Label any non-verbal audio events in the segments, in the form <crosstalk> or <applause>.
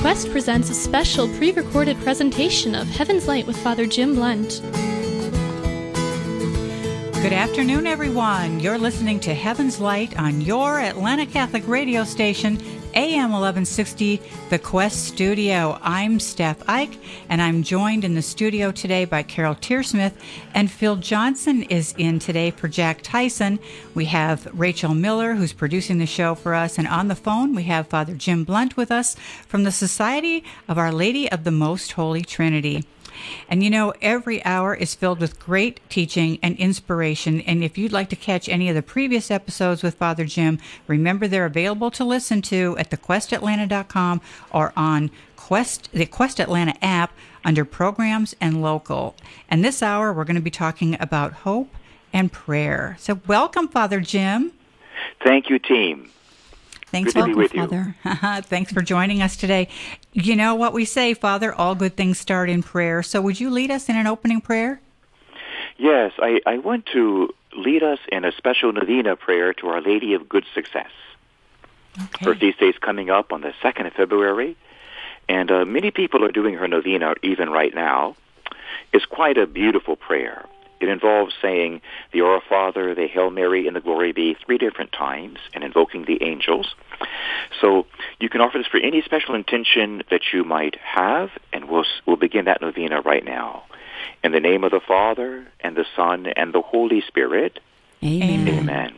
Quest presents a special pre recorded presentation of Heaven's Light with Father Jim Blount. Good afternoon, everyone. You're listening to Heaven's Light on your Atlanta Catholic radio station, AM 1160, The Quest Studio. I'm Steph Ike, and I'm joined in the studio today by Carol Tearsmith, and Phil Johnson is in today for Jack Tyson. We have Rachel Miller, who's producing the show for us, and on the phone we have Father Jim Blount with us from the Society of Our Lady of the Most Holy Trinity. And you know, every hour is filled with great teaching and inspiration. And if you'd like to catch any of the previous episodes with Father Jim, remember they're available to listen to at thequestatlanta.com or on Quest, the Quest Atlanta app under programs and local. And this hour, we're going to be talking about hope and prayer. So, welcome, Father Jim. Thank you, team. Thanks, Good to be with you. Father. <laughs> Thanks for joining us today. You know what we say, Father, all good things start in prayer. So would you lead us in an opening prayer? Yes, I, I want to lead us in a special novena prayer to Our Lady of Good Success. Okay. Her feast day is coming up on the 2nd of February, and uh, many people are doing her novena even right now. It's quite a beautiful prayer. It involves saying the Our Father, the Hail Mary, and the Glory Be three different times and invoking the angels. So you can offer this for any special intention that you might have, and we'll, we'll begin that novena right now. In the name of the Father, and the Son, and the Holy Spirit. Amen. Amen.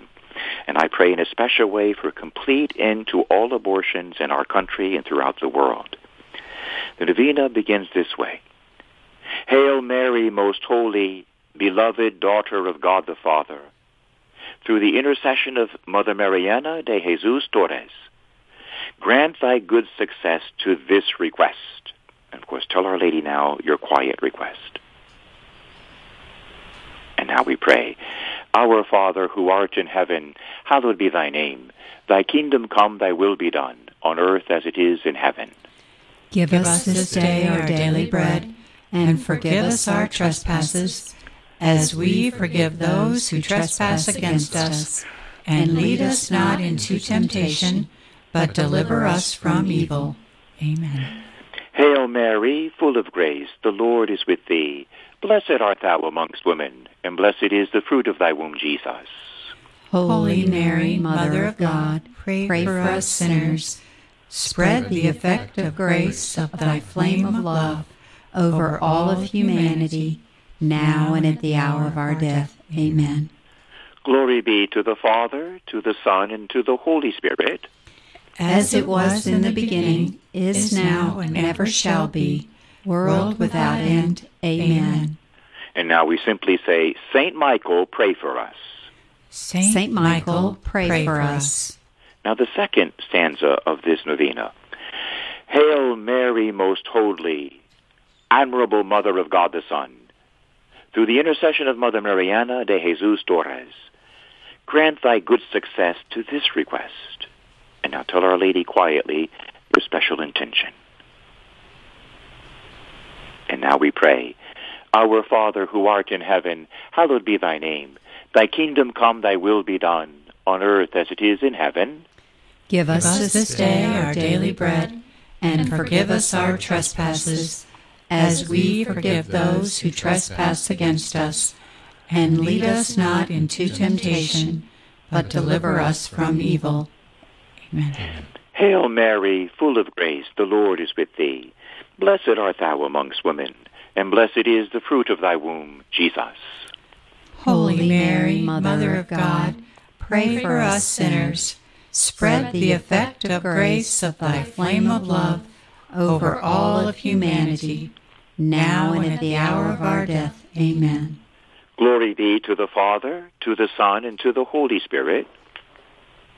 And I pray in a special way for a complete end to all abortions in our country and throughout the world. The novena begins this way. Hail Mary, most holy, beloved daughter of God the Father, through the intercession of Mother Mariana de Jesus Torres, grant thy good success to this request. And of course, tell Our Lady now your quiet request. And now we pray. Our Father, who art in heaven, hallowed be thy name. Thy kingdom come, thy will be done, on earth as it is in heaven. Give us this day our daily bread, and forgive us our trespasses, as we forgive those who trespass against us. And lead us not into temptation, but deliver us from evil. Amen. Hail Mary, full of grace, the Lord is with thee. Blessed art thou amongst women, and blessed is the fruit of thy womb, Jesus. Holy Mary, Mother of God, Pray, pray for us sinners. Spread the effect of grace of thy flame of love over all of humanity, now and at the hour of our death. Amen. Glory be to the Father, to the Son, and to the Holy Spirit. As it was in the beginning, is now, and ever shall be, world without end. Amen. And now we simply say, Saint Michael, pray for us. Saint, Saint Michael, pray for us. Now the second stanza of this novena. Hail Mary, most holy, admirable Mother of God the Son, through the intercession of Mother Mariana de Jesus Torres, grant thy good success to this request. And now tell Our Lady quietly your special intention. And now we pray, Our Father who art in heaven, hallowed be thy name. Thy kingdom come, thy will be done, on earth as it is in heaven. Give us this day our daily bread, and forgive us our trespasses, as we forgive those who trespass against us. And lead us not into temptation, but deliver us from evil. Amen. Hail Mary, full of grace, the Lord is with thee. Blessed art thou amongst women, and blessed is the fruit of thy womb, Jesus. Holy Mary, Mother of God, pray for us sinners. Spread the effect of grace of thy flame of love over all of humanity, now and at the hour of our death. Amen. Glory be to the Father, to the Son, and to the Holy Spirit.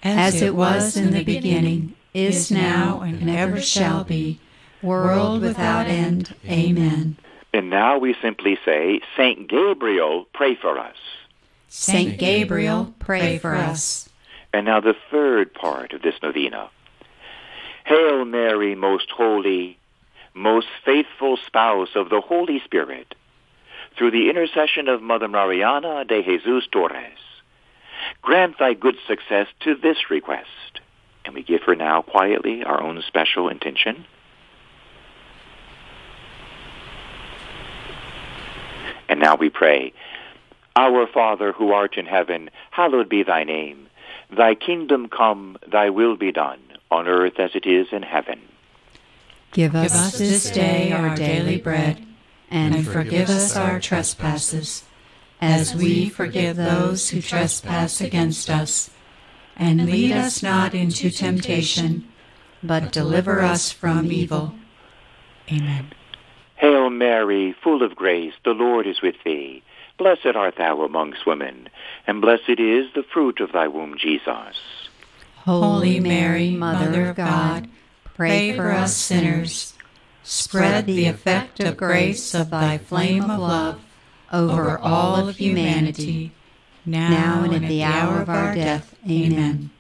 As it was in the beginning, is now, and ever shall be, world without end. Amen. And now we simply say, Saint Gabriel, pray for us. Saint Gabriel, pray for us. And now the third part of this novena. Hail Mary, most holy, most faithful spouse of the Holy Spirit, through the intercession of Mother Mariana de Jesus Torres, grant thy good success to this request. And we give her now quietly our own special intention. And now we pray, Our Father who art in heaven, hallowed be thy name. Thy kingdom come, thy will be done, on earth as it is in heaven. Give us, Give us this day our daily bread, and forgive us our trespasses, as we forgive those who trespass against us. And lead us not into temptation, but deliver us from evil. Amen. Hail Mary, full of grace, the Lord is with thee. Blessed art thou amongst women, and blessed is the fruit of thy womb, Jesus. Holy Mary, Mother of God, pray for us sinners. Spread the effect of grace of thy flame of love over all of humanity, now and at the hour of our death. Amen.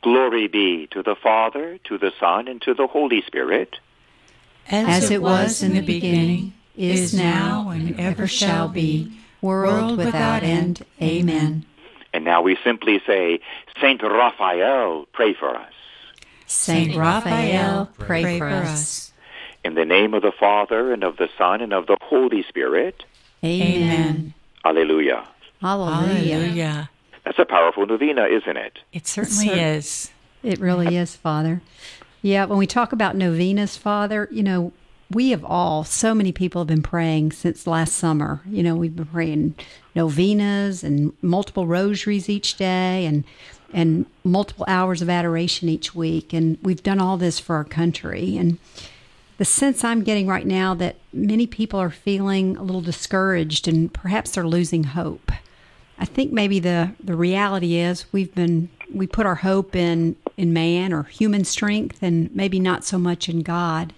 Glory be to the Father, to the Son, and to the Holy Spirit. As it was in the beginning, is now, and ever shall be, world without end. Amen. And now we simply say, Saint Raphael, pray for us. Saint Raphael, pray for us. In the name of the Father, and of the Son, and of the Holy Spirit. Amen. Alleluia. Alleluia. That's a powerful novena, isn't it? It certainly is. It really is, Father. Yeah, when we talk about novenas, Father, you know, we have all, so many people have been praying since last summer. You know, we've been praying novenas and multiple rosaries each day and and multiple hours of adoration each week. And we've done all this for our country. And the sense I'm getting right now that many people are feeling a little discouraged and perhaps they're losing hope. I think maybe the, the reality is we've been we put our hope in in man or human strength and maybe not so much in God.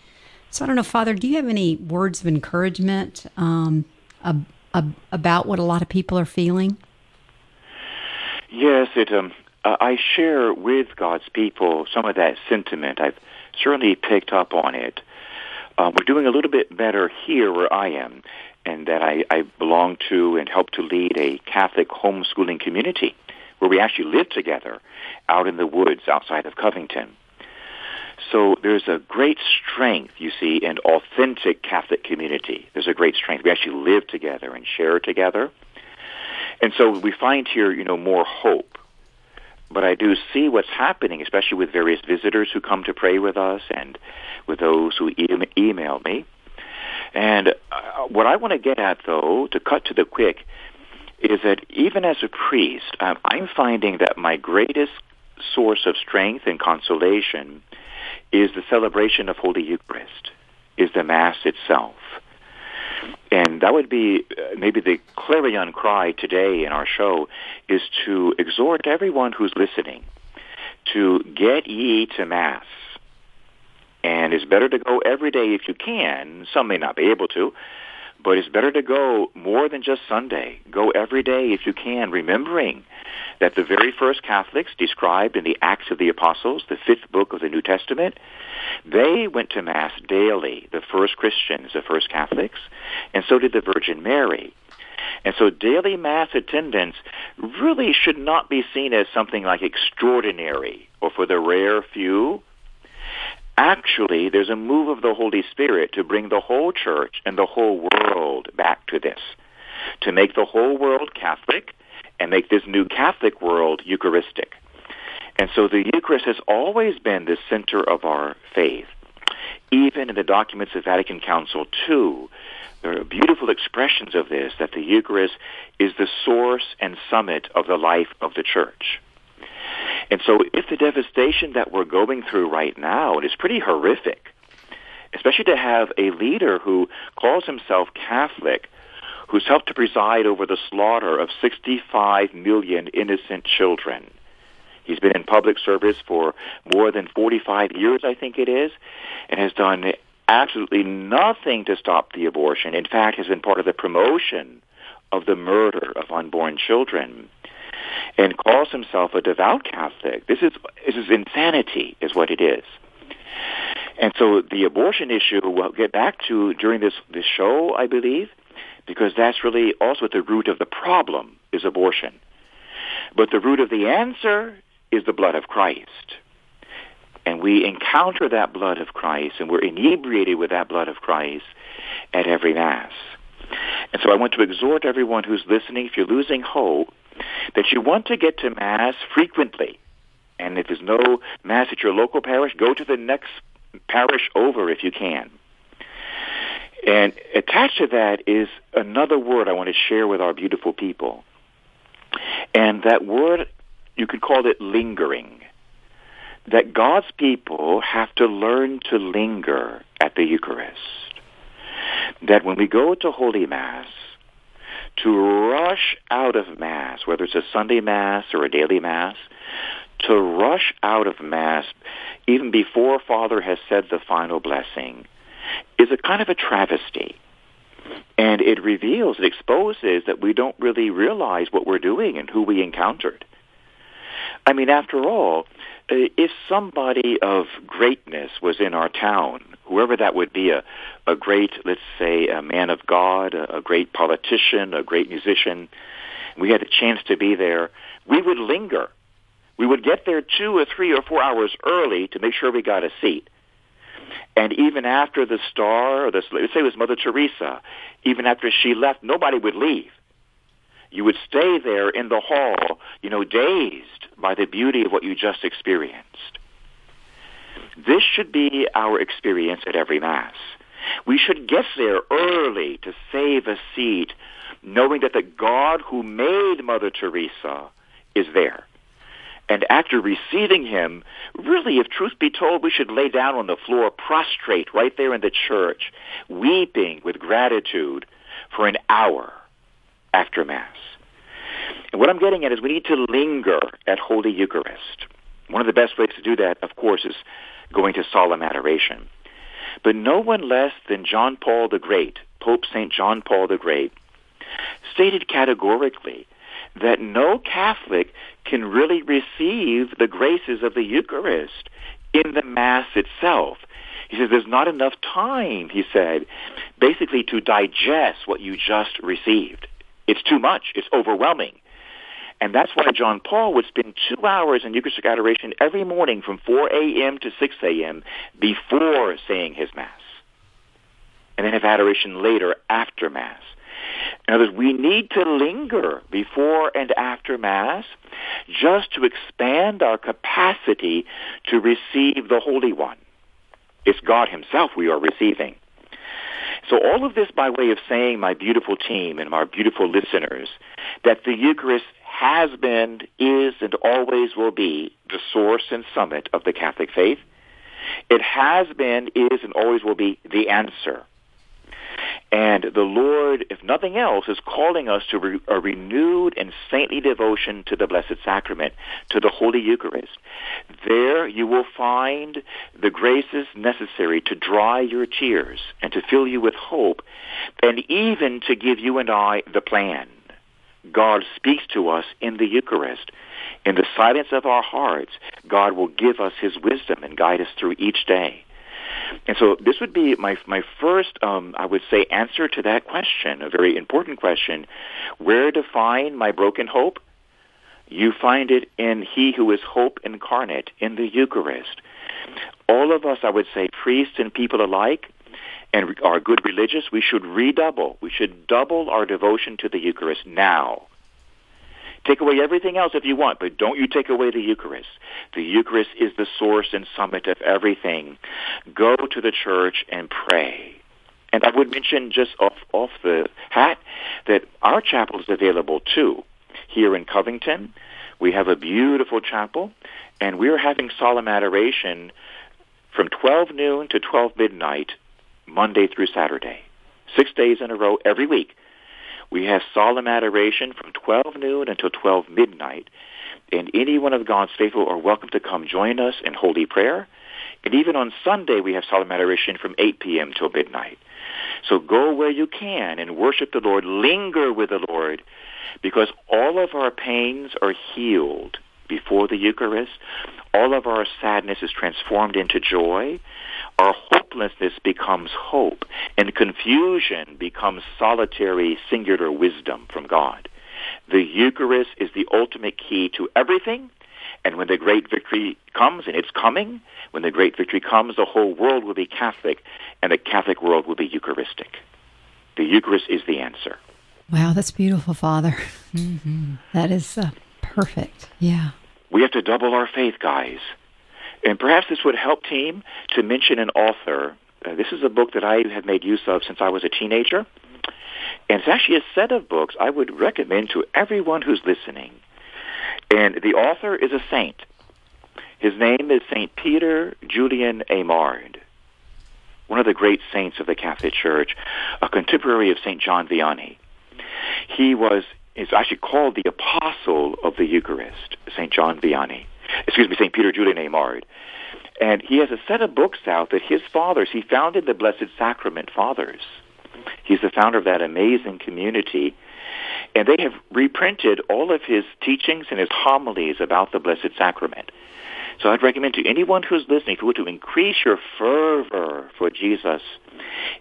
So I don't know, Father, do you have any words of encouragement um, ab- ab- about what a lot of people are feeling? Yes, it. Um, uh, I share with God's people some of that sentiment. I've certainly picked up on it. Uh, we're doing a little bit better here where I am, and that I, I belong to and help to lead a Catholic homeschooling community where we actually live together out in the woods outside of Covington. So there's a great strength, you see, in authentic Catholic community. There's a great strength. We actually live together and share together. And so we find here, you know, more hope. But I do see what's happening, especially with various visitors who come to pray with us and with those who e- email me. And uh, what I want to get at, though, to cut to the quick, is that even as a priest, um, I'm finding that my greatest source of strength and consolation is the celebration of Holy Eucharist, is the Mass itself. And that would be uh, maybe the clarion cry today in our show is to exhort everyone who's listening to get ye to Mass. And it's better to go every day if you can. Some may not be able to, but it's better to go more than just Sunday. Go every day if you can, remembering that the very first Catholics described in the Acts of the Apostles, the fifth book of the New Testament, they went to Mass daily, the first Christians, the first Catholics, and so did the Virgin Mary. And so daily Mass attendance really should not be seen as something like extraordinary or for the rare few. Actually, there's a move of the Holy Spirit to bring the whole church and the whole world back to this, to make the whole world Catholic and make this new Catholic world Eucharistic. And so the Eucharist has always been the center of our faith. Even in the documents of Vatican Council II, there are beautiful expressions of this, that the Eucharist is the source and summit of the life of the Church. And so if the devastation that we're going through right now, is pretty horrific, especially to have a leader who calls himself Catholic, who's helped to preside over the slaughter of 65 million innocent children. He's been in public service for more than 45 years, I think it is, and has done absolutely nothing to stop the abortion. In fact, has been part of the promotion of the murder of unborn children and calls himself a devout Catholic. This is, this is insanity, is what it is. And so the abortion issue we'll get back to during this, this show, I believe, because that's really also at the root of the problem is abortion. But the root of the answer is the blood of Christ. And we encounter that blood of Christ and we're inebriated with that blood of Christ at every Mass. And so I want to exhort everyone who's listening, if you're losing hope, that you want to get to Mass frequently. And if there's no Mass at your local parish, go to the next parish over if you can. And attached to that is another word I want to share with our beautiful people. And that word, you could call it lingering. That God's people have to learn to linger at the Eucharist. That when we go to Holy Mass, to rush out of Mass, whether it's a Sunday Mass or a daily Mass, to rush out of Mass even before Father has said the final blessing is a kind of a travesty. And it reveals, it exposes that we don't really realize what we're doing and who we encountered. I mean, after all, uh, if somebody of greatness was in our town, whoever that would be, a, a great, let's say, a man of God, a, great politician, a great musician, we had a chance to be there, we would linger. We would get there two or three or four hours early to make sure we got a seat. And even after the star, or the, let's say it was Mother Teresa, even after she left, nobody would leave. You would stay there in the hall, you know, dazed by the beauty of what you just experienced. This should be our experience at every Mass. We should get there early to save a seat, knowing that the God who made Mother Teresa is there. And after receiving him, really, if truth be told, we should lay down on the floor prostrate right there in the church, weeping with gratitude for an hour after Mass. And what I'm getting at is we need to linger at Holy Eucharist. One of the best ways to do that, of course, is going to solemn adoration. But no one less than John Paul the Great, Pope St. John Paul the Great, stated categorically that no Catholic can really receive the graces of the Eucharist in the Mass itself. He says there's not enough time, he said, basically to digest what you just received. It's too much. It's overwhelming. And that's why John Paul would spend two hours in Eucharistic adoration every morning from 4 a.m. to 6 a.m. before saying his Mass. And then have adoration later after Mass. In other words, we need to linger before and after Mass just to expand our capacity to receive the Holy One. It's God Himself we are receiving. So all of this by way of saying, my beautiful team and my beautiful listeners, that the Eucharist has been, is, and always will be the source and summit of the Catholic faith. It has been, is, and always will be the answer and the Lord, if nothing else, is calling us to re- a renewed and saintly devotion to the Blessed Sacrament, to the Holy Eucharist. There you will find the graces necessary to dry your tears and to fill you with hope, and even to give you and I the plan. God speaks to us in the Eucharist. In the silence of our hearts, God will give us his wisdom and guide us through each day. And so this would be my my first, um, I would say, answer to that question, a very important question. Where to find my broken hope? You find it in He who is hope incarnate, in the Eucharist. All of us, I would say, priests and people alike, and are good religious, we should redouble. We should double our devotion to the Eucharist now. Take away everything else if you want, but don't you take away the Eucharist. The Eucharist is the source and summit of everything. Go to the church and pray. And I would mention just off, off the hat that our chapel is available too. Here in Covington, we have a beautiful chapel, and we're having solemn adoration from 12 noon to 12 midnight, Monday through Saturday. Six days in a row every week. We have solemn adoration from 12 noon until 12 midnight. And any one of God's faithful are welcome to come join us in holy prayer. And even on Sunday, we have solemn adoration from 8 p.m. till midnight. So go where you can and worship the Lord. Linger with the Lord because all of our pains are healed before the Eucharist. All of our sadness is transformed into joy our hopelessness becomes hope, and confusion becomes solitary, singular wisdom from God. The Eucharist is the ultimate key to everything, and when the great victory comes, and it's coming, when the great victory comes, the whole world will be Catholic, and the Catholic world will be Eucharistic. The Eucharist is the answer. Wow, that's beautiful, Father. Mm-hmm. That is uh, perfect. Yeah. We have to double our faith, guys. And perhaps this would help, team, to mention an author. Uh, this is a book that I have made use of since I was a teenager. And it's actually a set of books I would recommend to everyone who's listening. And the author is a saint. His name is St. Peter Julian Eymard, one of the great saints of the Catholic Church, a contemporary of St. John Vianney. He was is actually called the apostle of the Eucharist, St. John Vianney. Excuse me, St. Peter Julian Eymard. And he has a set of books out that his fathers, he founded the Blessed Sacrament Fathers. He's the founder of that amazing community. And they have reprinted all of his teachings and his homilies about the Blessed Sacrament. So I'd recommend to anyone who's listening, if you want to increase your fervor for Jesus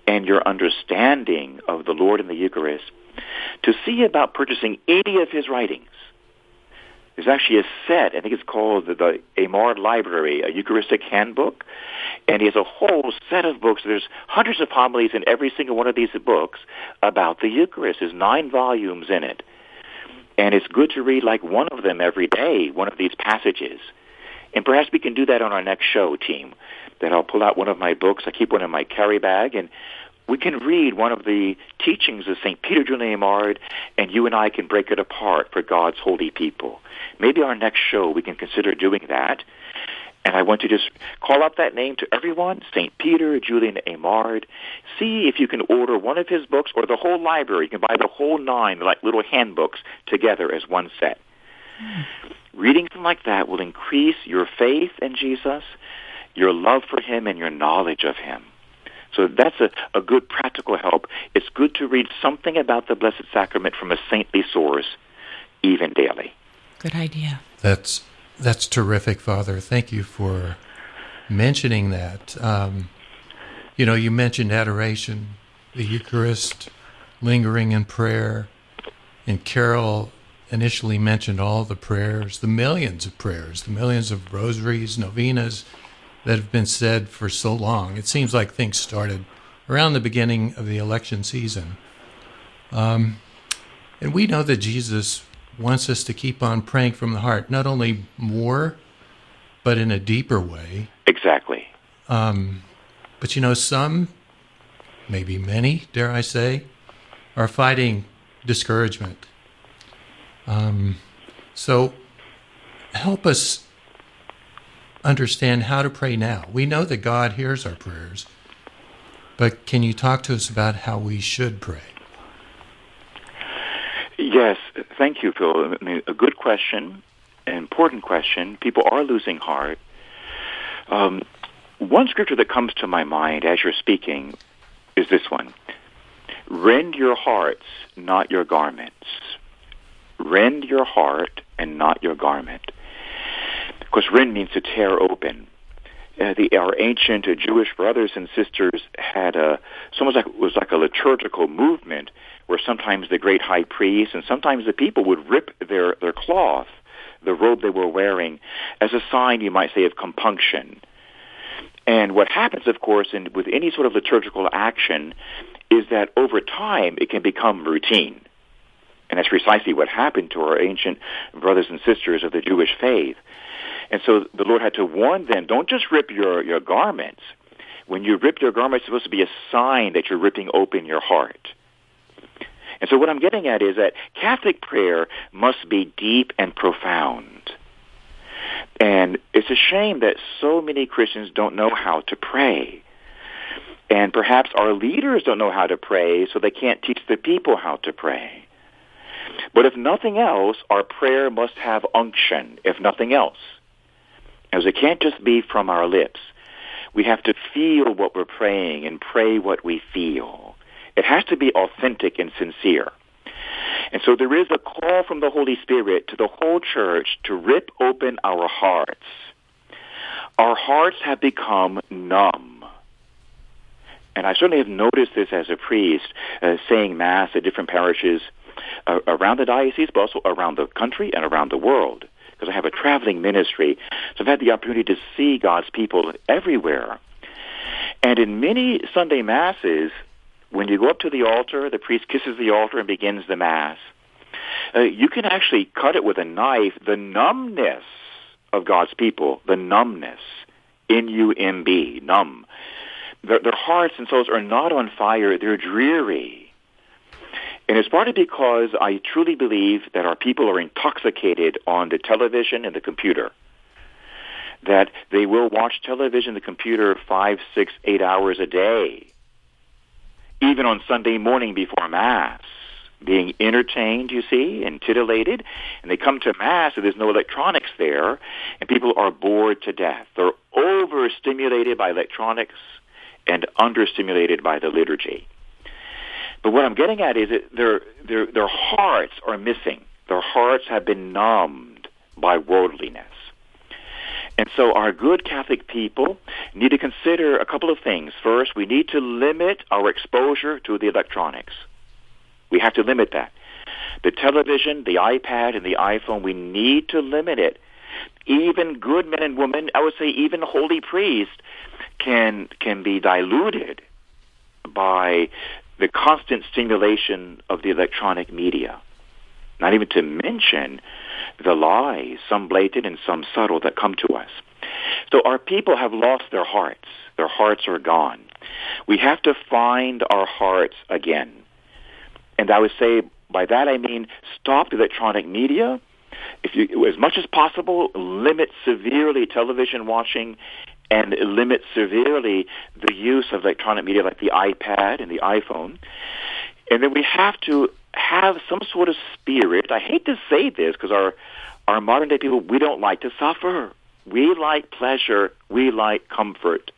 and your understanding of the Lord in the Eucharist, to see about purchasing any of his writings. There's actually a set, I think it's called the, the Eymard Library, a Eucharistic handbook, and he has a whole set of books. There's hundreds of homilies in every single one of these books about the Eucharist. There's nine volumes in it. And it's good to read like one of them every day, one of these passages. And perhaps we can do that on our next show, team. That I'll pull out one of my books. I keep one in my carry bag, and we can read one of the teachings of St. Peter Julian Eymard, and you and I can break it apart for God's holy people. Maybe our next show we can consider doing that. And I want to just call out that name to everyone, St. Peter Julian Eymard. See if you can order one of his books or the whole library. You can buy the whole nine, like little handbooks, together as one set. Mm. Reading something like that will increase your faith in Jesus, your love for him, and your knowledge of him. So that's a, a good practical help. It's good to read something about the Blessed Sacrament from a saintly source, even daily. Good idea. That's that's terrific, Father. Thank you for mentioning that. Um, you know, you mentioned adoration, the Eucharist, lingering in prayer, and Carol initially mentioned all the prayers, the millions of prayers, the millions of rosaries, novenas that have been said for so long. It seems like things started around the beginning of the election season. Um, and we know that Jesus wants us to keep on praying from the heart, not only more, but in a deeper way. Exactly. Um, but you know, some, maybe many, dare I say, are fighting discouragement um, so help us understand how to pray now. We know that God hears our prayers, but can you talk to us about how we should pray? Yes, thank you, Phil. I mean, a good question, an important question. People are losing heart. Um, one scripture that comes to my mind as you're speaking is this one. Rend your hearts, not your garments rend your heart and not your garment. Of course, rend means to tear open. Uh, the, our ancient uh, Jewish brothers and sisters had a, almost like, it was like a liturgical movement where sometimes the great high priest and sometimes the people would rip their, their cloth, the robe they were wearing, as a sign, you might say, of compunction. And what happens, of course, in, with any sort of liturgical action is that over time it can become routine. And that's precisely what happened to our ancient brothers and sisters of the Jewish faith. And so the Lord had to warn them, don't just rip your, your garments. When you rip your garments, it's supposed to be a sign that you're ripping open your heart. And so what I'm getting at is that Catholic prayer must be deep and profound. And it's a shame that so many Christians don't know how to pray. And perhaps our leaders don't know how to pray, so they can't teach the people how to pray. But if nothing else, our prayer must have unction, if nothing else. As it can't just be from our lips. We have to feel what we're praying and pray what we feel. It has to be authentic and sincere. And so there is a call from the Holy Spirit to the whole church to rip open our hearts. Our hearts have become numb. And I certainly have noticed this as a priest, uh, saying Mass at different parishes uh, around the diocese, but also around the country and around the world. Because I have a traveling ministry, so I've had the opportunity to see God's people everywhere. And in many Sunday masses, when you go up to the altar, the priest kisses the altar and begins the Mass. Uh, you can actually cut it with a knife. The numbness of God's people, the numbness, N-U-M-B, numb. Their, their hearts and souls are not on fire. They're dreary. And it's partly because I truly believe that our people are intoxicated on the television and the computer. That they will watch television, the computer, five, six, eight hours a day even on Sunday morning before Mass, being entertained, you see, and titillated. And they come to Mass and there's no electronics there, and people are bored to death. They're overstimulated by electronics and understimulated by the liturgy. But what I'm getting at is that their, their, their hearts are missing. Their hearts have been numbed by worldliness. And so our good Catholic people need to consider a couple of things. First, we need to limit our exposure to the electronics. We have to limit that. The television, the iPad, and the iPhone, we need to limit it. Even good men and women, I would say even holy priests, can can be diluted by the constant stimulation of the electronic media. Not even to mention the lies, some blatant and some subtle, that come to us. So our people have lost their hearts. Their hearts are gone. We have to find our hearts again. And I would say by that I mean stop the electronic media. If you, as much as possible, limit severely television watching and limit severely the use of electronic media like the iPad and the iPhone. And then we have to have some sort of spirit. I hate to say this because our our modern day people we don't like to suffer. We like pleasure. We like comfort.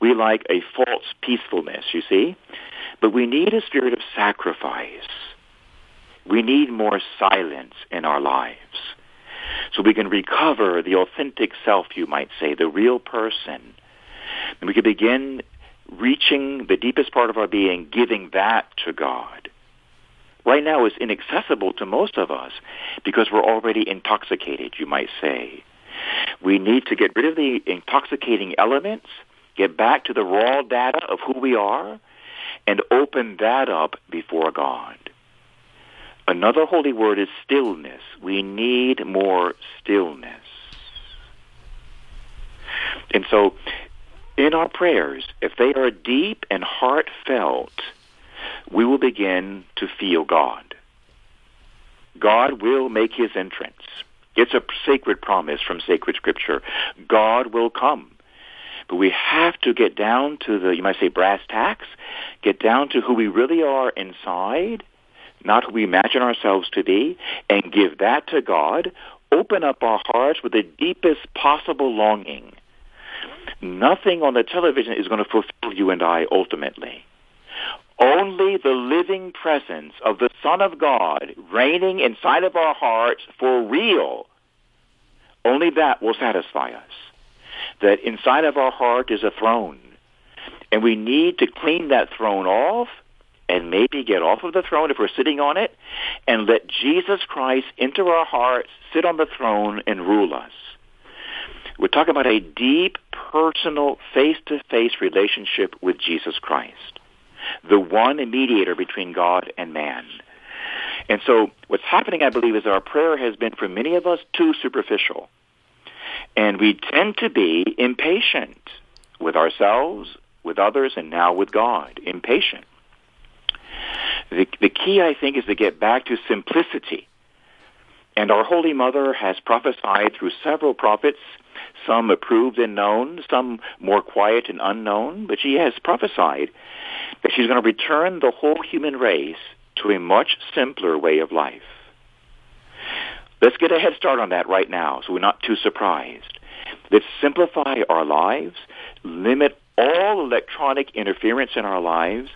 We like a false peacefulness, you see? But we need a spirit of sacrifice. We need more silence in our lives. So we can recover the authentic self, you might say, the real person. And we can begin reaching the deepest part of our being, giving that to God right now is inaccessible to most of us because we're already intoxicated, you might say. We need to get rid of the intoxicating elements, get back to the raw data of who we are, and open that up before God. Another holy word is stillness. We need more stillness. And so, in our prayers, if they are deep and heartfelt, we will begin to feel God. God will make his entrance. It's a sacred promise from sacred scripture. God will come. But we have to get down to the, you might say, brass tacks, get down to who we really are inside, not who we imagine ourselves to be, and give that to God. Open up our hearts with the deepest possible longing. Nothing on the television is going to fulfill you and I ultimately. Only the living presence of the Son of God reigning inside of our hearts for real, only that will satisfy us. That inside of our heart is a throne. And we need to clean that throne off and maybe get off of the throne if we're sitting on it and let Jesus Christ enter our hearts, sit on the throne, and rule us. We're talking about a deep, personal, face-to-face relationship with Jesus Christ the one mediator between God and man. And so what's happening, I believe, is our prayer has been for many of us too superficial. And we tend to be impatient with ourselves, with others, and now with God. Impatient. The, the key, I think, is to get back to simplicity. And our Holy Mother has prophesied through several prophets, some approved and known, some more quiet and unknown, but she has prophesied that she's going to return the whole human race to a much simpler way of life. Let's get a head start on that right now so we're not too surprised. Let's simplify our lives, limit all electronic interference in our lives,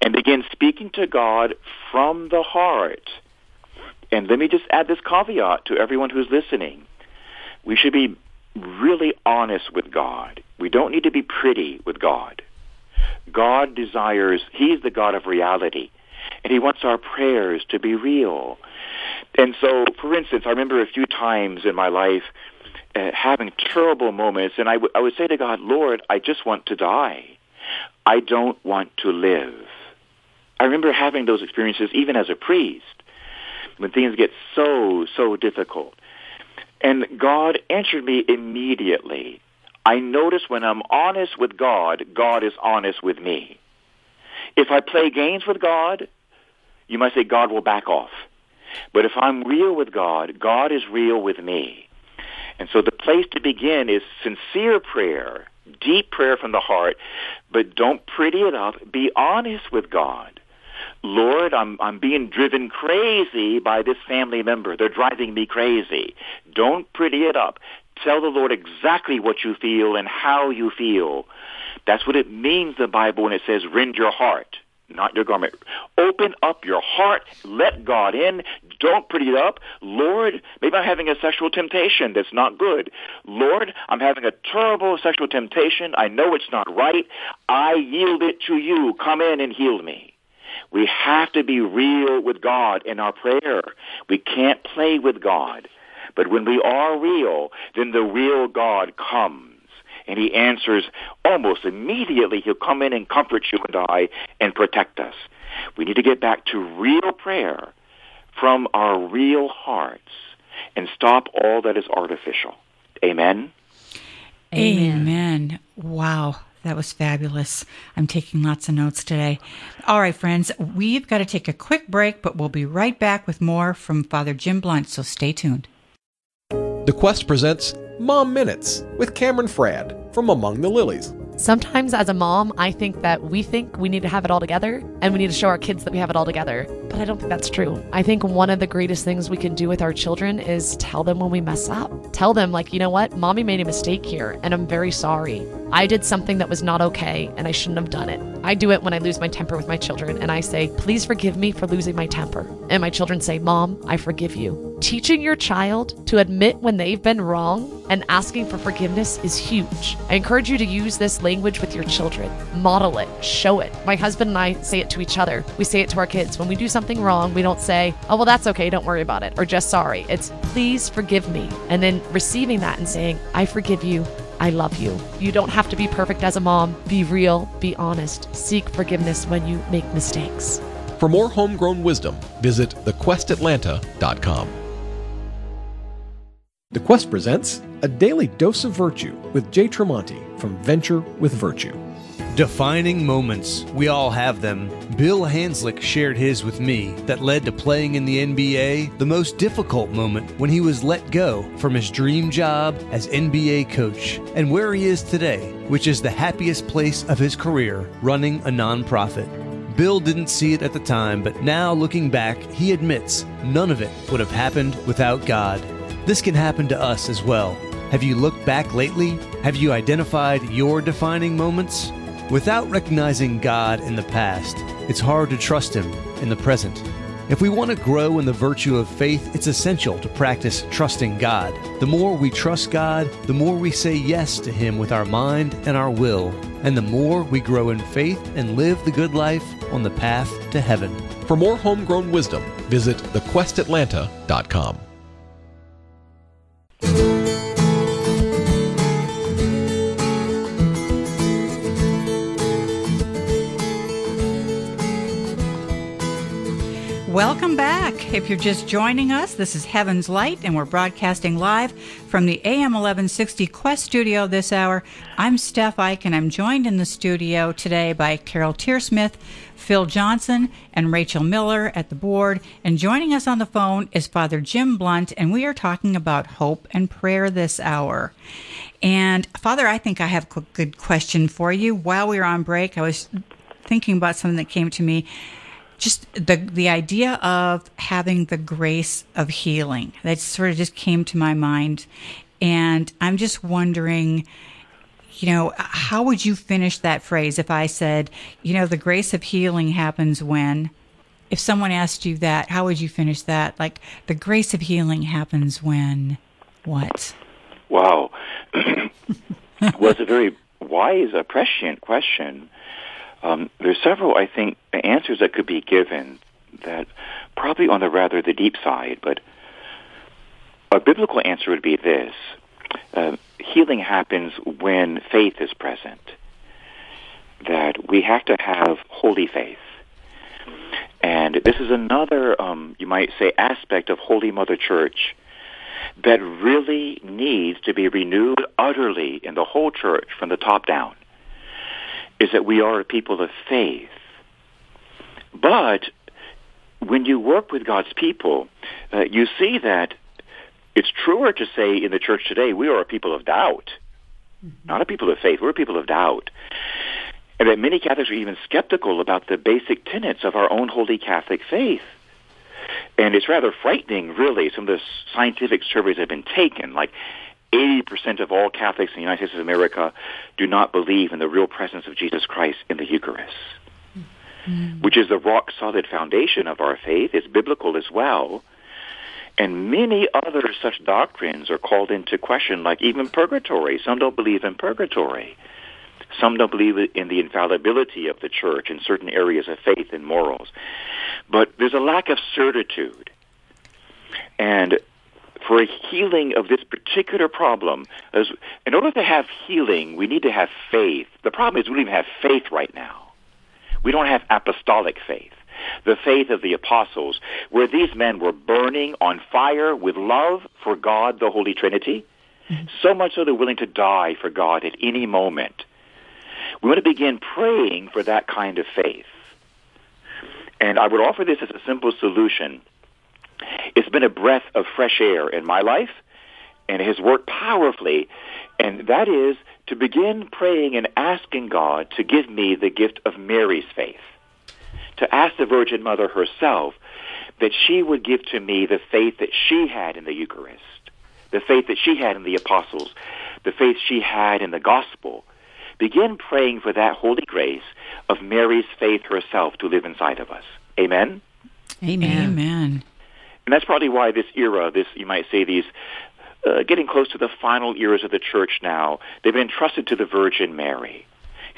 and begin speaking to God from the heart. And let me just add this caveat to everyone who's listening. We should be really honest with God. We don't need to be pretty with God. God desires, He's the God of reality, and He wants our prayers to be real. And so, for instance, I remember a few times in my life uh, having terrible moments, and I, w- I would say to God, Lord, I just want to die. I don't want to live. I remember having those experiences even as a priest when things get so, so difficult. And God answered me immediately. I notice when I'm honest with God, God is honest with me. If I play games with God, you might say God will back off. But if I'm real with God, God is real with me. And so the place to begin is sincere prayer, deep prayer from the heart, but don't pretty it up. Be honest with God. Lord, I'm, I'm being driven crazy by this family member. They're driving me crazy. Don't pretty it up. Tell the Lord exactly what you feel and how you feel. That's what it means, the Bible, when it says, rend your heart, not your garment. Open up your heart. Let God in. Don't pretty it up. Lord, maybe I'm having a sexual temptation that's not good. Lord, I'm having a terrible sexual temptation. I know it's not right. I yield it to you. Come in and heal me. We have to be real with God in our prayer. We can't play with God. But when we are real, then the real God comes. And he answers almost immediately. He'll come in and comfort you and I and protect us. We need to get back to real prayer from our real hearts and stop all that is artificial. Amen. Amen. Amen. Wow. That was fabulous. I'm taking lots of notes today. All right, friends, we've got to take a quick break, but we'll be right back with more from Father Jim Blount, so stay tuned. The Quest presents Mom Minutes with Cameron Fradd from Among the Lilies. Sometimes, as a mom, I think that we think we need to have it all together and we need to show our kids that we have it all together. But I don't think that's true. I think one of the greatest things we can do with our children is tell them when we mess up. Tell them, like, you know what, mommy made a mistake here and I'm very sorry. I did something that was not okay and I shouldn't have done it. I do it when I lose my temper with my children and I say, please forgive me for losing my temper. And my children say, Mom, I forgive you. Teaching your child to admit when they've been wrong and asking for forgiveness is huge. I encourage you to use this language with your children. Model it, show it. My husband and I say it to each other. We say it to our kids. When we do something wrong, we don't say, oh, well, that's okay, don't worry about it, or just sorry. It's, please forgive me. And then receiving that and saying, I forgive you. I love you. You don't have to be perfect as a mom. Be real, be honest, seek forgiveness when you make mistakes. For more homegrown wisdom, visit thequestatlanta.com. The Quest presents A Daily Dose of Virtue with Jay Tremonti from Venture with Virtue. Defining moments. We all have them. Bill Hanzlik shared his with me that led to playing in the NBA, the most difficult moment when he was let go from his dream job as NBA coach, and where he is today, which is the happiest place of his career, running a nonprofit. Bill didn't see it at the time, but now looking back, he admits none of it would have happened without God. This can happen to us as well. Have you looked back lately? Have you identified your defining moments? Without recognizing God in the past, it's hard to trust Him in the present. If we want to grow in the virtue of faith, it's essential to practice trusting God. The more we trust God, the more we say yes to Him with our mind and our will, and the more we grow in faith and live the good life on the path to heaven. For more homegrown wisdom, visit thequestatlanta.com. Welcome back. If you're just joining us, this is Heaven's Light, and we're broadcasting live from the AM 1160 Quest studio this hour. I'm Steph Ike, and I'm joined in the studio today by Carol Tearsmith, Phil Johnson, and Rachel Miller at the board. And joining us on the phone is Father Jim Blount, and we are talking about hope and prayer this hour. And Father, I think I have a good question for you. While we were on break, I was thinking about something that came to me just the the idea of having the grace of healing. That sort of just came to my mind. And i'm just wondering you know how would you finish that phrase if i said you know the grace of healing happens when if someone asked you that how would you finish that? Like the grace of healing happens when what? Wow. <clears throat> Well it's a very wise a prescient question um, there's several, I think, answers that could be given that probably on the rather the deep side, but a biblical answer would be this. Uh, healing happens when faith is present. That we have to have holy faith. And this is another, um, you might say, aspect of Holy Mother Church that really needs to be renewed utterly in the whole church from the top down, is that we are a people of faith. But when you work with God's people, uh, you see that it's truer to say in the church today, we are a people of doubt, mm-hmm. not a people of faith. We're a people of doubt. And that many Catholics are even skeptical about the basic tenets of our own holy Catholic faith. And it's rather frightening, really. Some of the scientific surveys have been taken, like 80% of all Catholics in the United States of America do not believe in the real presence of Jesus Christ in the Eucharist, mm-hmm. which is the rock solid foundation of our faith. It's biblical as well. And many other such doctrines are called into question, like even purgatory. Some don't believe in purgatory. Some don't believe in the infallibility of the church in certain areas of faith and morals. But there's a lack of certitude. And for a healing of this particular problem, as, in order to have healing, we need to have faith. The problem is we don't even have faith right now. We don't have apostolic faith the faith of the apostles, where these men were burning on fire with love for God, the Holy Trinity, mm-hmm. so much so they're willing to die for God at any moment. We want to begin praying for that kind of faith. And I would offer this as a simple solution. It's been a breath of fresh air in my life, and it has worked powerfully, and that is to begin praying and asking God to give me the gift of Mary's faith to ask the Virgin Mother herself that she would give to me the faith that she had in the Eucharist, the faith that she had in the apostles, the faith she had in the gospel. Begin praying for that holy grace of Mary's faith herself to live inside of us. Amen? Amen. Amen. And that's probably why this era, this, you might say, these uh, getting close to the final eras of the church now, they've been entrusted to the Virgin Mary.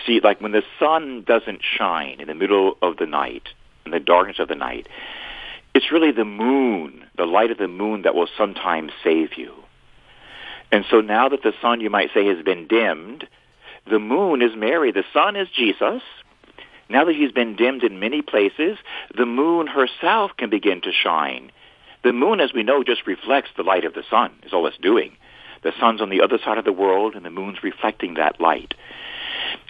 See, like when the sun doesn't shine in the middle of the night, in the darkness of the night, it's really the moon, the light of the moon that will sometimes save you. And so now that the sun, you might say, has been dimmed, the moon is Mary. The sun is Jesus. Now that he's been dimmed in many places, the moon herself can begin to shine. The moon, as we know, just reflects the light of the sun, is all it's doing. The sun's on the other side of the world, and the moon's reflecting that light.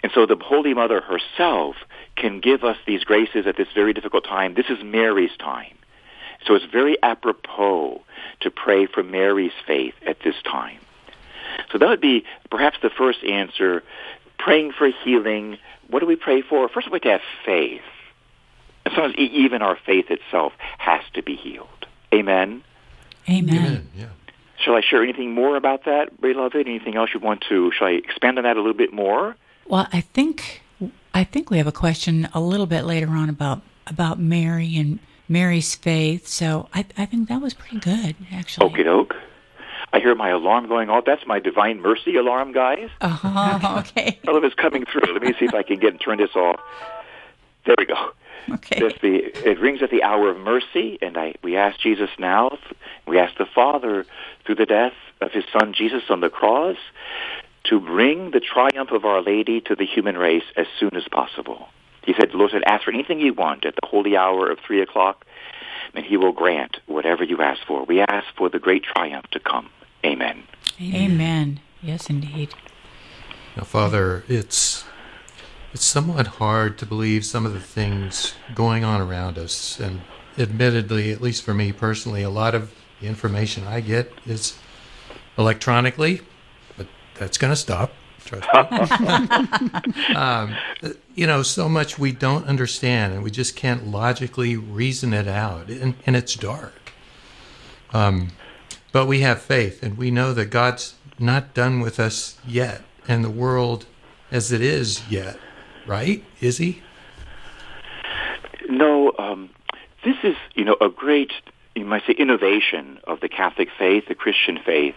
And so the Holy Mother herself can give us these graces at this very difficult time. This is Mary's time. So it's very apropos to pray for Mary's faith at this time. So that would be perhaps the first answer. Praying for healing. What do we pray for? First, we have to have faith. And sometimes even our faith itself has to be healed. Amen? Amen. Amen. Yeah. Shall I share anything more about that, beloved? Anything else you want to? Shall I expand on that a little bit more? Well, I think I think we have a question a little bit later on about about Mary and Mary's faith. So I I think that was pretty good, actually. Okie doke. I hear my alarm going off. That's my divine mercy alarm, guys. Oh, <laughs> okay. All of it's coming through. Let me see if I can get turn this off. There we go. Okay. The, it rings at the hour of mercy, and I we ask Jesus now. We ask the Father through the death of His Son Jesus on the cross to bring the triumph of Our Lady to the human race as soon as possible. He said, the Lord said, ask for anything you want at the holy hour of 3 o'clock, and he will grant whatever you ask for. We ask for the great triumph to come. Amen. Amen. Yes, indeed. Now, Father, it's it's somewhat hard to believe some of the things going on around us, and admittedly, at least for me personally, a lot of the information I get is electronically but that's going to stop. Trust me. <laughs> um, you know, so much we don't understand, and we just can't logically reason it out, and, and it's dark. Um, but we have faith, and we know that God's not done with us yet, and the world as it is yet. Right? Is He? No. Um, this is, you know, a great, you might say, innovation of the Catholic faith, the Christian faith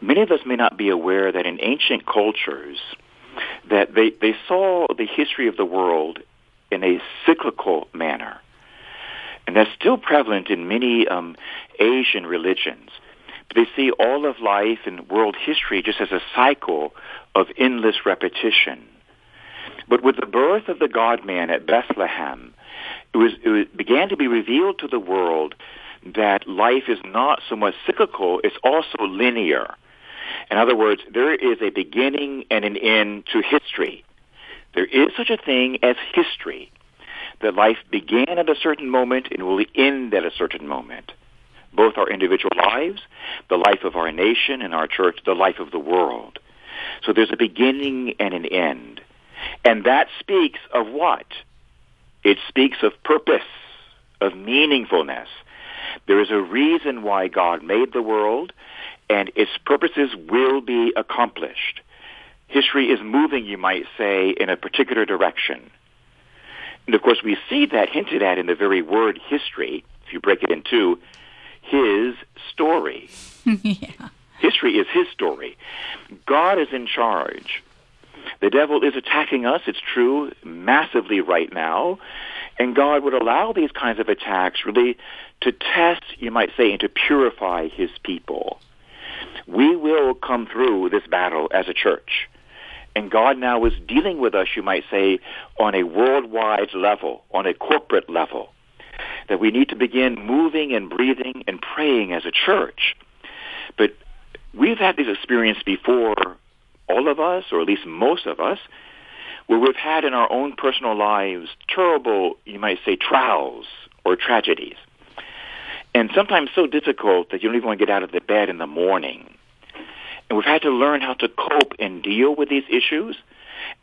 Many of us may not be aware that in ancient cultures, that they, they saw the history of the world in a cyclical manner. And that's still prevalent in many um, Asian religions. But they see all of life and world history just as a cycle of endless repetition. But with the birth of the God-man at Bethlehem, it was, it began to be revealed to the world that life is not so much cyclical, it's also linear. In other words, there is a beginning and an end to history. There is such a thing as history. That life began at a certain moment and will end at a certain moment. Both our individual lives, the life of our nation and our church, the life of the world. So there's a beginning and an end. And that speaks of what? It speaks of purpose, of meaningfulness. There is a reason why God made the world, and its purposes will be accomplished. History is moving, you might say, in a particular direction. And of course, we see that hinted at in the very word history, if you break it in two, his story. <laughs> yeah. History is his story. God is in charge. The devil is attacking us, it's true, massively right now. And God would allow these kinds of attacks really to test, you might say, and to purify his people. We will come through this battle as a church. And God now is dealing with us, you might say, on a worldwide level, on a corporate level. That we need to begin moving and breathing and praying as a church. But we've had this experience before, all of us, or at least most of us, where we've had in our own personal lives terrible, you might say, trials or tragedies. And sometimes so difficult that you don't even want to get out of the bed in the morning. And we've had to learn how to cope and deal with these issues.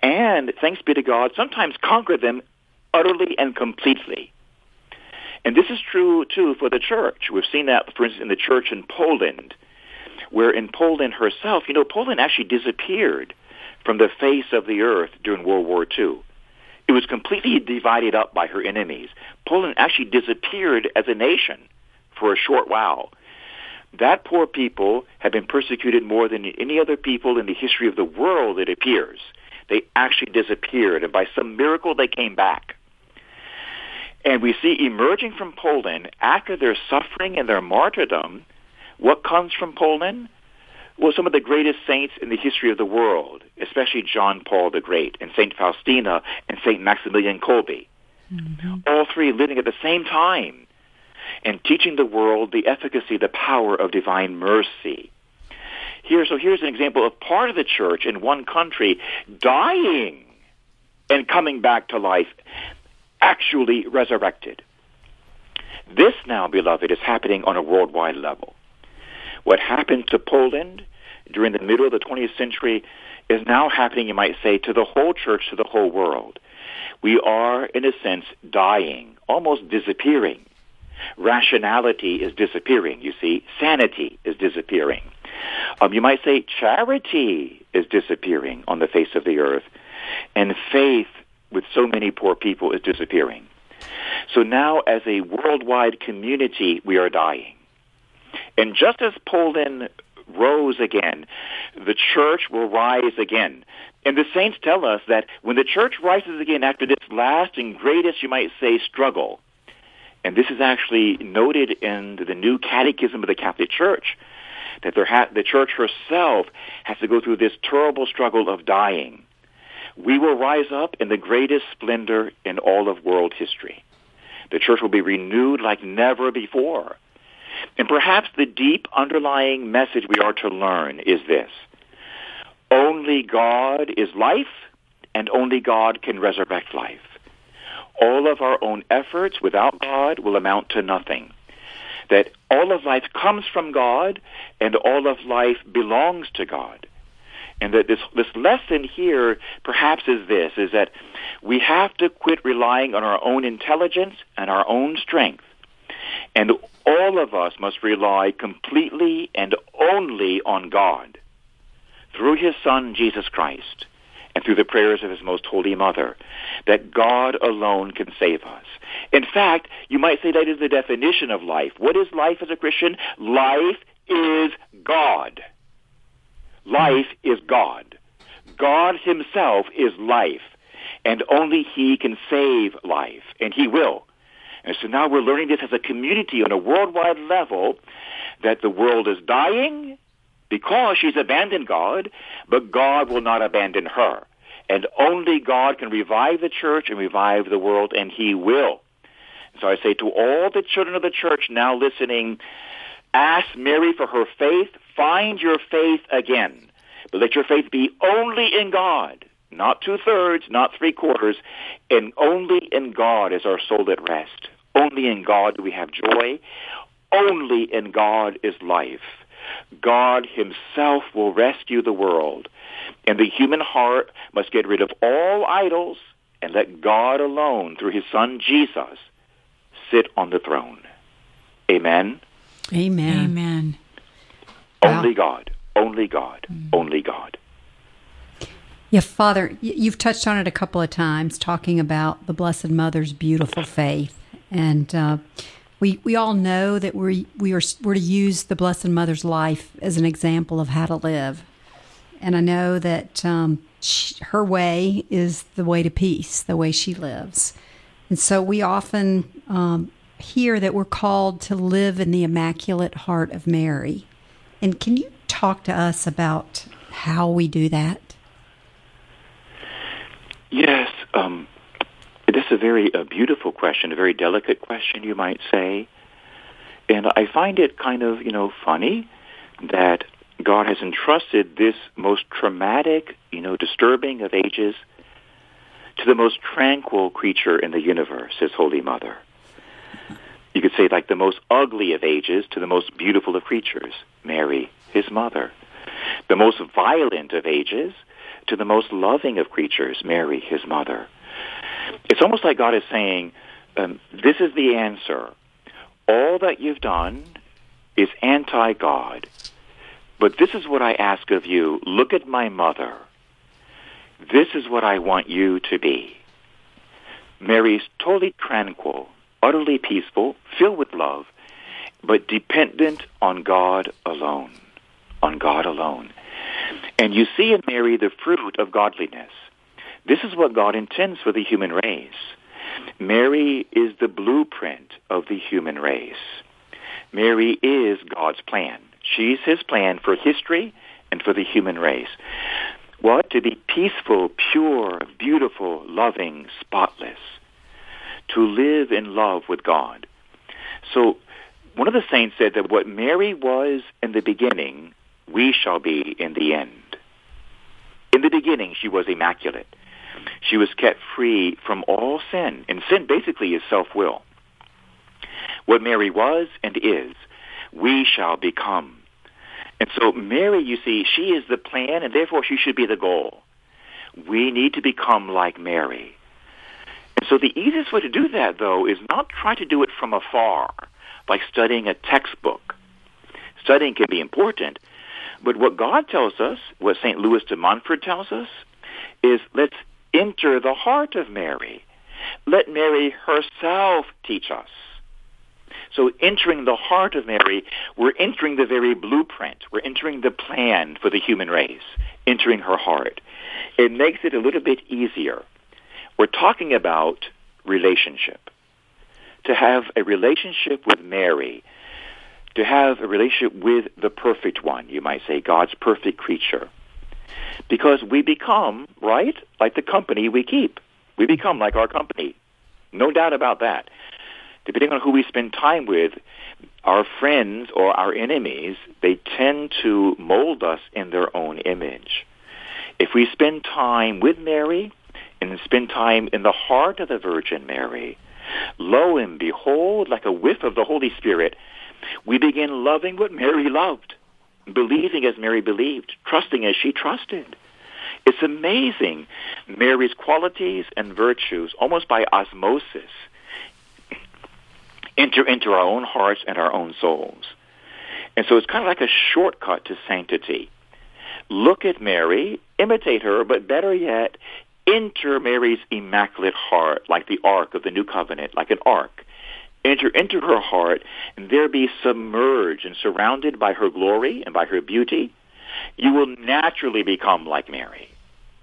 And thanks be to God, sometimes conquer them utterly and completely. And this is true, too, for the church. We've seen that, for instance, in the church in Poland, where in Poland herself, you know, Poland actually disappeared from the face of the earth during World War II. It was completely divided up by her enemies. Poland actually disappeared as a nation for a short while that poor people have been persecuted more than any other people in the history of the world, it appears. They actually disappeared, and by some miracle they came back. And we see emerging from Poland, after their suffering and their martyrdom, what comes from Poland? Well, some of the greatest saints in the history of the world, especially John Paul the Great and St. Faustina and St. Maximilian Kolbe. Mm-hmm. All three living at the same time and teaching the world the efficacy, the power of divine mercy. Here, so here's an example of part of the church in one country dying and coming back to life, actually resurrected. This now, beloved, is happening on a worldwide level. What happened to Poland during the middle of the 20th century is now happening, you might say, to the whole church, to the whole world. We are, in a sense, dying, almost disappearing Rationality is disappearing, you see. Sanity is disappearing. Um, you might say charity is disappearing on the face of the earth. And faith with so many poor people is disappearing. So now as a worldwide community, we are dying. And just as Poland rose again, the church will rise again. And the saints tell us that when the church rises again after this last and greatest, you might say, struggle, and this is actually noted in the new catechism of the Catholic Church, that ha- the church herself has to go through this terrible struggle of dying. We will rise up in the greatest splendor in all of world history. The church will be renewed like never before. And perhaps the deep underlying message we are to learn is this. Only God is life, and only God can resurrect life all of our own efforts without God will amount to nothing. That all of life comes from God and all of life belongs to God. And that this, this lesson here perhaps is this, is that we have to quit relying on our own intelligence and our own strength. And all of us must rely completely and only on God through his Son, Jesus Christ and through the prayers of his most holy mother, that God alone can save us. In fact, you might say that is the definition of life. What is life as a Christian? Life is God. Life is God. God himself is life, and only he can save life, and he will. And so now we're learning this as a community on a worldwide level that the world is dying because she's abandoned God, but God will not abandon her. And only God can revive the church and revive the world, and He will. So I say to all the children of the church now listening, ask Mary for her faith. Find your faith again. But let your faith be only in God, not two thirds, not three quarters, and only in God is our soul at rest. Only in God do we have joy. Only in God is life. God himself will rescue the world. And the human heart must get rid of all idols and let God alone, through his son Jesus, sit on the throne. Amen. Amen. Amen. Only God. Only God. Mm. Only God. Yeah, Father, you've touched on it a couple of times, talking about the Blessed Mother's beautiful faith, and uh, we we all know that we we are we're to use the Blessed Mother's life as an example of how to live, and I know that um, she, her way is the way to peace, the way she lives, and so we often um, hear that we're called to live in the Immaculate Heart of Mary, and can you talk to us about how we do that? Yes, um, this is a very uh, beautiful question, a very delicate question, you might say. And I find it kind of, you know, funny that God has entrusted this most traumatic, you know, disturbing of ages to the most tranquil creature in the universe, His Holy Mother. You could say like the most ugly of ages to the most beautiful of creatures, Mary, His Mother. The most violent of ages to the most loving of creatures, Mary, His Mother. It's almost like God is saying, um, this is the answer. All that you've done is anti-God. But this is what I ask of you. Look at my mother. This is what I want you to be. Mary's totally tranquil, utterly peaceful, filled with love, but dependent on God alone. On God alone. And you see in Mary the fruit of godliness. This is what God intends for the human race. Mary is the blueprint of the human race. Mary is God's plan. She's his plan for history and for the human race. What? To be peaceful, pure, beautiful, loving, spotless. To live in love with God. So one of the saints said that what Mary was in the beginning, we shall be in the end. In the beginning, she was immaculate. She was kept free from all sin. And sin basically is self-will. What Mary was and is, we shall become. And so Mary, you see, she is the plan, and therefore she should be the goal. We need to become like Mary. And so the easiest way to do that, though, is not try to do it from afar, by studying a textbook. Studying can be important, but what God tells us, what St. Louis de Montfort tells us, is let's enter the heart of Mary. Let Mary herself teach us. So entering the heart of Mary, we're entering the very blueprint. We're entering the plan for the human race, entering her heart. It makes it a little bit easier. We're talking about relationship. To have a relationship with Mary, to have a relationship with the perfect one, you might say, God's perfect creature because we become, right, like the company we keep. We become like our company. No doubt about that. Depending on who we spend time with, our friends or our enemies, they tend to mold us in their own image. If we spend time with Mary and spend time in the heart of the Virgin Mary, lo and behold, like a whiff of the Holy Spirit, we begin loving what Mary loved believing as Mary believed, trusting as she trusted. It's amazing. Mary's qualities and virtues, almost by osmosis, enter into our own hearts and our own souls. And so it's kind of like a shortcut to sanctity. Look at Mary, imitate her, but better yet, enter Mary's immaculate heart like the ark of the new covenant, like an ark enter into her heart and there be submerged and surrounded by her glory and by her beauty, you will naturally become like Mary.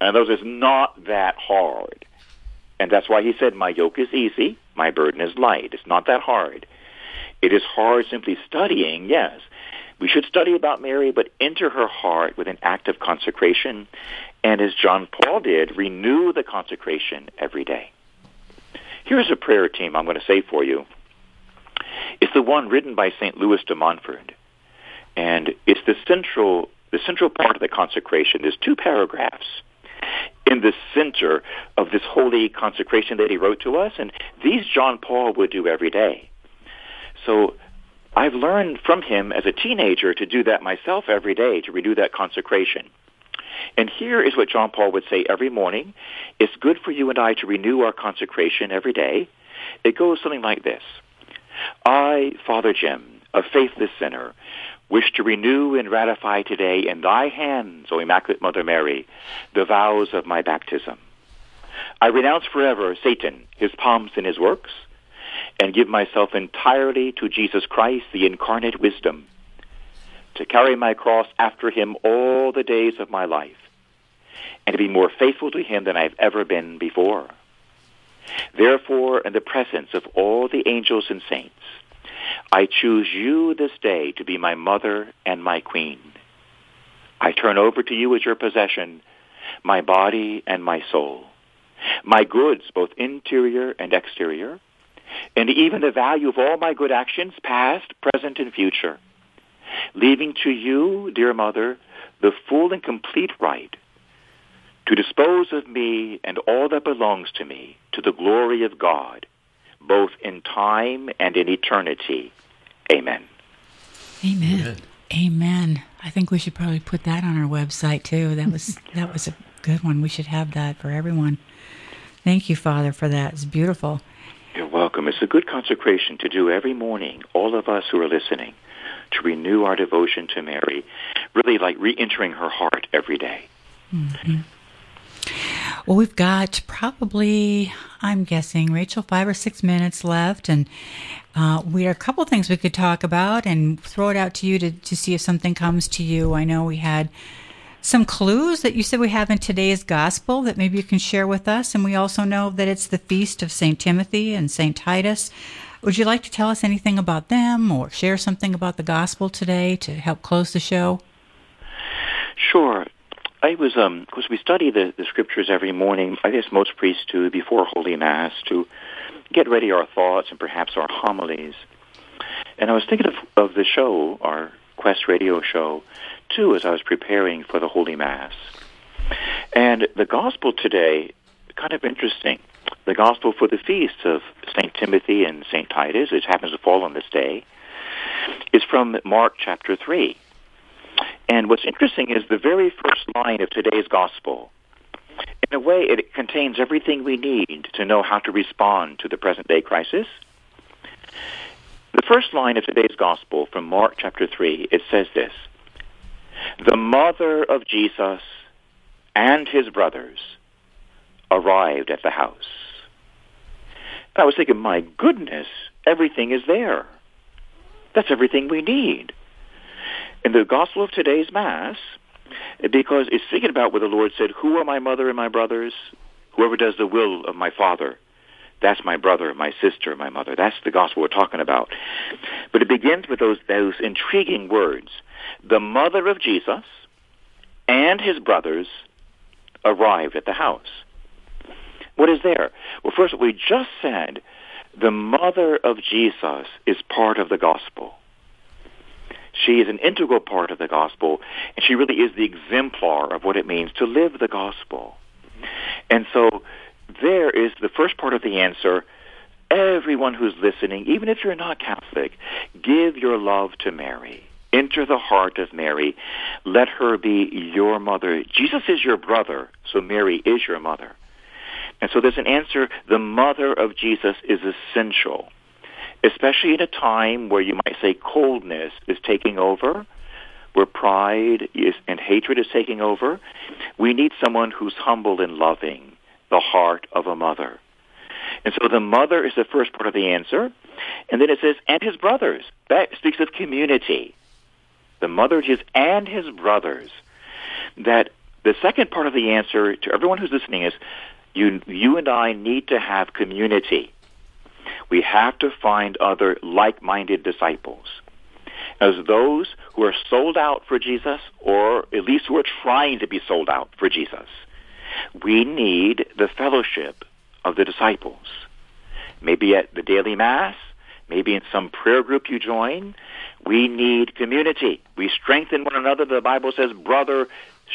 And those is not that hard. And that's why he said, my yoke is easy, my burden is light. It's not that hard. It is hard simply studying, yes. We should study about Mary, but enter her heart with an act of consecration. And as John Paul did, renew the consecration every day. Here's a prayer team I'm going to say for you. It's the one written by St. Louis de Montfort, and it's the central the central part of the consecration. There's two paragraphs in the center of this holy consecration that he wrote to us, and these John Paul would do every day. So I've learned from him as a teenager to do that myself every day, to renew that consecration. And here is what John Paul would say every morning. It's good for you and I to renew our consecration every day. It goes something like this. I, Father Jim, a faithless sinner, wish to renew and ratify today in thy hands, O Immaculate Mother Mary, the vows of my baptism. I renounce forever Satan, his pomps and his works, and give myself entirely to Jesus Christ, the incarnate wisdom, to carry my cross after him all the days of my life, and to be more faithful to him than I've ever been before. Therefore, in the presence of all the angels and saints, I choose you this day to be my mother and my queen. I turn over to you as your possession my body and my soul, my goods, both interior and exterior, and even the value of all my good actions, past, present, and future, leaving to you, dear mother, the full and complete right to dispose of me and all that belongs to me to the glory of God, both in time and in eternity. Amen. Amen. Amen. Amen. I think we should probably put that on our website too. That was <laughs> that was a good one. We should have that for everyone. Thank you, Father, for that. It's beautiful. You're welcome. It's a good consecration to do every morning, all of us who are listening, to renew our devotion to Mary, really like re-entering her heart every day. Mm-hmm. Well, we've got probably, I'm guessing, Rachel, five or six minutes left, and uh, we have a couple things we could talk about and throw it out to you to, to see if something comes to you. I know we had some clues that you said we have in today's gospel that maybe you can share with us, and we also know that it's the feast of St. Timothy and St. Titus. Would you like to tell us anything about them or share something about the gospel today to help close the show? I was, um, because we study the, the scriptures every morning, I guess most priests do, before Holy Mass, to get ready our thoughts and perhaps our homilies. And I was thinking of, of the show, our Quest radio show, too, as I was preparing for the Holy Mass. And the gospel today, kind of interesting. The gospel for the feasts of St. Timothy and St. Titus, which happens to fall on this day, is from Mark chapter 3. And what's interesting is the very first line of today's gospel. In a way, it contains everything we need to know how to respond to the present day crisis. The first line of today's gospel from Mark chapter 3, it says this. The mother of Jesus and his brothers arrived at the house. And I was thinking, my goodness, everything is there. That's everything we need in the gospel of today's Mass, because it's thinking about where the Lord said, Who are my mother and my brothers? Whoever does the will of my Father. That's my brother, my sister, my mother. That's the gospel we're talking about. But it begins with those, those intriguing words. The mother of Jesus and his brothers arrived at the house. What is there? Well, first, we just said the mother of Jesus is part of the gospel. She is an integral part of the gospel, and she really is the exemplar of what it means to live the gospel. And so there is the first part of the answer. Everyone who's listening, even if you're not Catholic, give your love to Mary. Enter the heart of Mary. Let her be your mother. Jesus is your brother, so Mary is your mother. And so there's an answer. The mother of Jesus is essential especially in a time where you might say coldness is taking over, where pride is, and hatred is taking over, we need someone who's humble and loving, the heart of a mother. And so the mother is the first part of the answer. And then it says, and his brothers. That speaks of community. The mother is and his brothers. That the second part of the answer to everyone who's listening is, you, you and I need to have community. We have to find other like-minded disciples. As those who are sold out for Jesus, or at least who are trying to be sold out for Jesus, we need the fellowship of the disciples. maybe at the daily mass, maybe in some prayer group you join. We need community. We strengthen one another. The Bible says, brother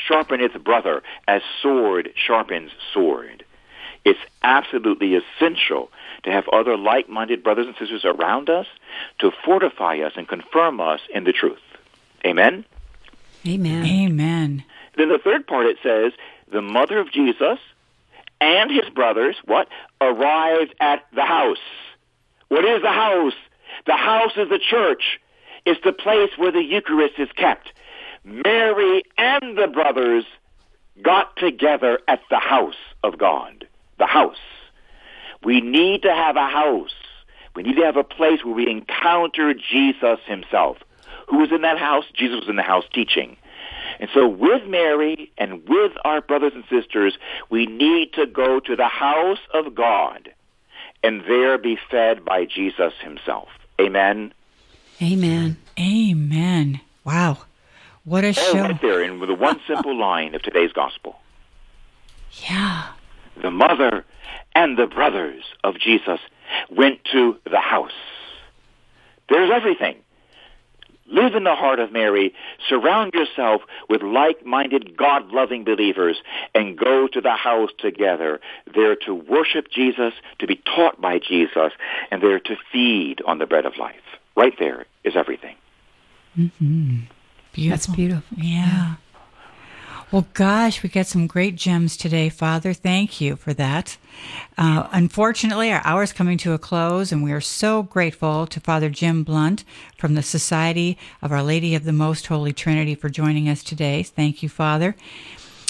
sharpeneth brother as sword sharpens sword. It's absolutely essential to have other like-minded brothers and sisters around us to fortify us and confirm us in the truth. Amen? Amen. Amen. Then the third part it says, the mother of Jesus and his brothers, what? Arrived at the house. What is the house? The house is the church. It's the place where the Eucharist is kept. Mary and the brothers got together at the house of God. The house. We need to have a house. We need to have a place where we encounter Jesus himself. Who was in that house? Jesus was in the house teaching. And so with Mary and with our brothers and sisters, we need to go to the house of God and there be fed by Jesus himself. Amen. Amen. Amen. Wow. What a All show. right there in the one simple line of today's gospel. Yeah. The mother and the brothers of Jesus went to the house. There's everything. Live in the heart of Mary. Surround yourself with like-minded, God-loving believers and go to the house together. There to worship Jesus, to be taught by Jesus, and there to feed on the bread of life. Right there is everything. Mm-hmm. Beautiful. That's beautiful. Yeah. Well, gosh, we got some great gems today, Father. Thank you for that. Uh, unfortunately, our hour is coming to a close, and we are so grateful to Father Jim Blount from the Society of Our Lady of the Most Holy Trinity for joining us today. Thank you, Father.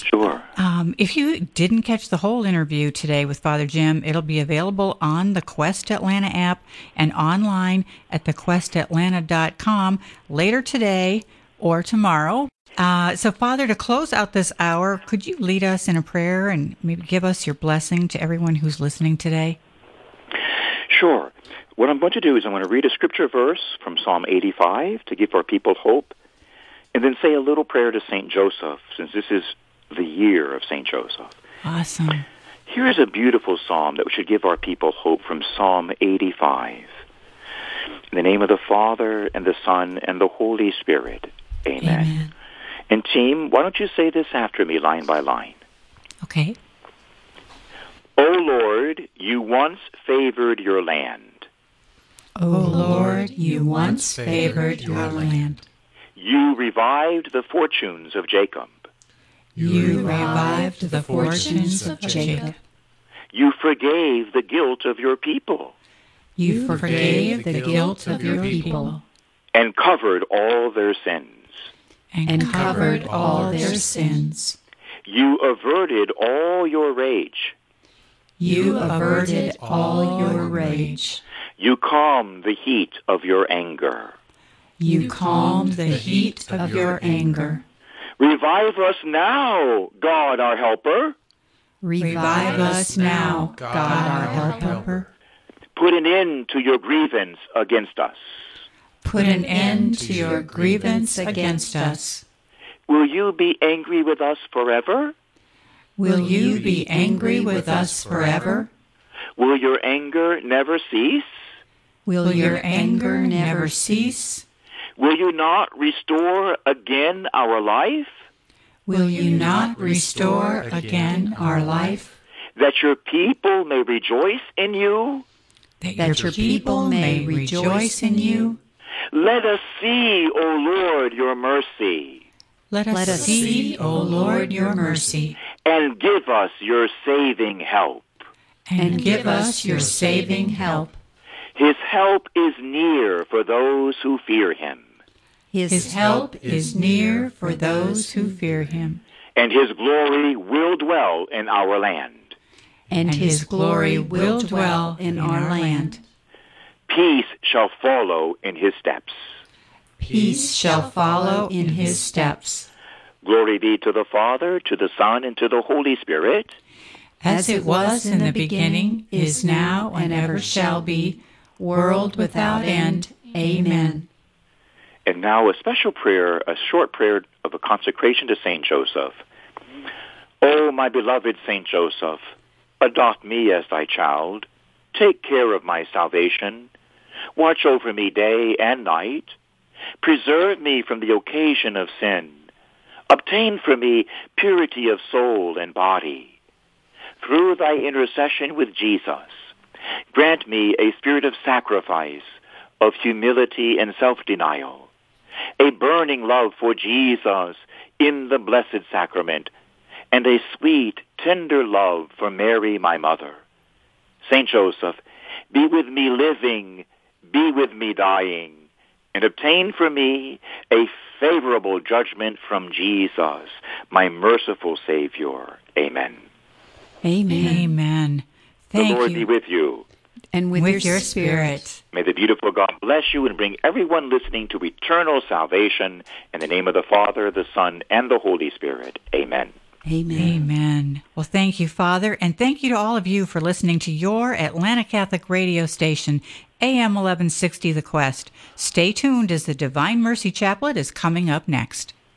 Sure. Um, if you didn't catch the whole interview today with Father Jim, it'll be available on the Quest Atlanta app and online at thequestatlanta.com later today or tomorrow. Uh, so, Father, to close out this hour, could you lead us in a prayer and maybe give us your blessing to everyone who's listening today? Sure. What I'm going to do is I'm going to read a scripture verse from Psalm 85 to give our people hope, and then say a little prayer to St. Joseph, since this is the year of St. Joseph. Awesome. Here is a beautiful psalm that should give our people hope from Psalm 85. In the name of the Father, and the Son, and the Holy Spirit. Amen. Amen. And team, why don't you say this after me line by line? Okay. O Lord, you once favored your land. O Lord, you once favored your land. You revived the fortunes of Jacob. You revived the fortunes of Jacob. You forgave the guilt of your people You forgave the guilt of your people and covered all their sins. And covered all their sins. You averted all your rage. You averted all your rage. You calmed the heat of your anger. You calmed the heat of your anger. Revive us now, God our helper. Revive us now, God our helper. Put an end to your grievance against us. Put an end to your grievance against us. Will you be angry with us forever? Will you be angry with us forever? Will your anger never cease? Will your anger never cease? Will you not restore again our life? Will you not restore again our life? That your people may rejoice in you? That your people may rejoice in you? Let us see, O Lord, your mercy, Let us see, O Lord, your mercy, and give us your saving help. and give us your saving help. His help is near for those who fear him, His help is near for those who fear him, and his glory will dwell in our land. and his glory will dwell in our land. Peace shall follow in his steps. Peace shall follow in his steps, Glory be to the Father, to the Son, and to the Holy Spirit. as it was in the beginning, is now, and ever shall be, world without end. Amen. And now a special prayer, a short prayer of a consecration to Saint Joseph. O my beloved Saint Joseph, adopt me as thy child. Take care of my salvation. Watch over me day and night. Preserve me from the occasion of sin. Obtain for me purity of soul and body. Through thy intercession with Jesus, grant me a spirit of sacrifice, of humility and self-denial, a burning love for Jesus in the blessed sacrament, and a sweet, tender love for Mary, my mother. Saint Joseph, be with me living, be with me dying, and obtain for me a favorable judgment from Jesus, my merciful Savior. Amen. Amen. Amen. Thank the Lord you. be with you. And with, with your, your spirit. spirit. May the beautiful God bless you and bring everyone listening to eternal salvation. In the name of the Father, the Son, and the Holy Spirit. Amen. Amen. Amen. Well, thank you, Father, and thank you to all of you for listening to your Atlanta Catholic radio station, AM 1160 The Quest. Stay tuned as the Divine Mercy Chaplet is coming up next.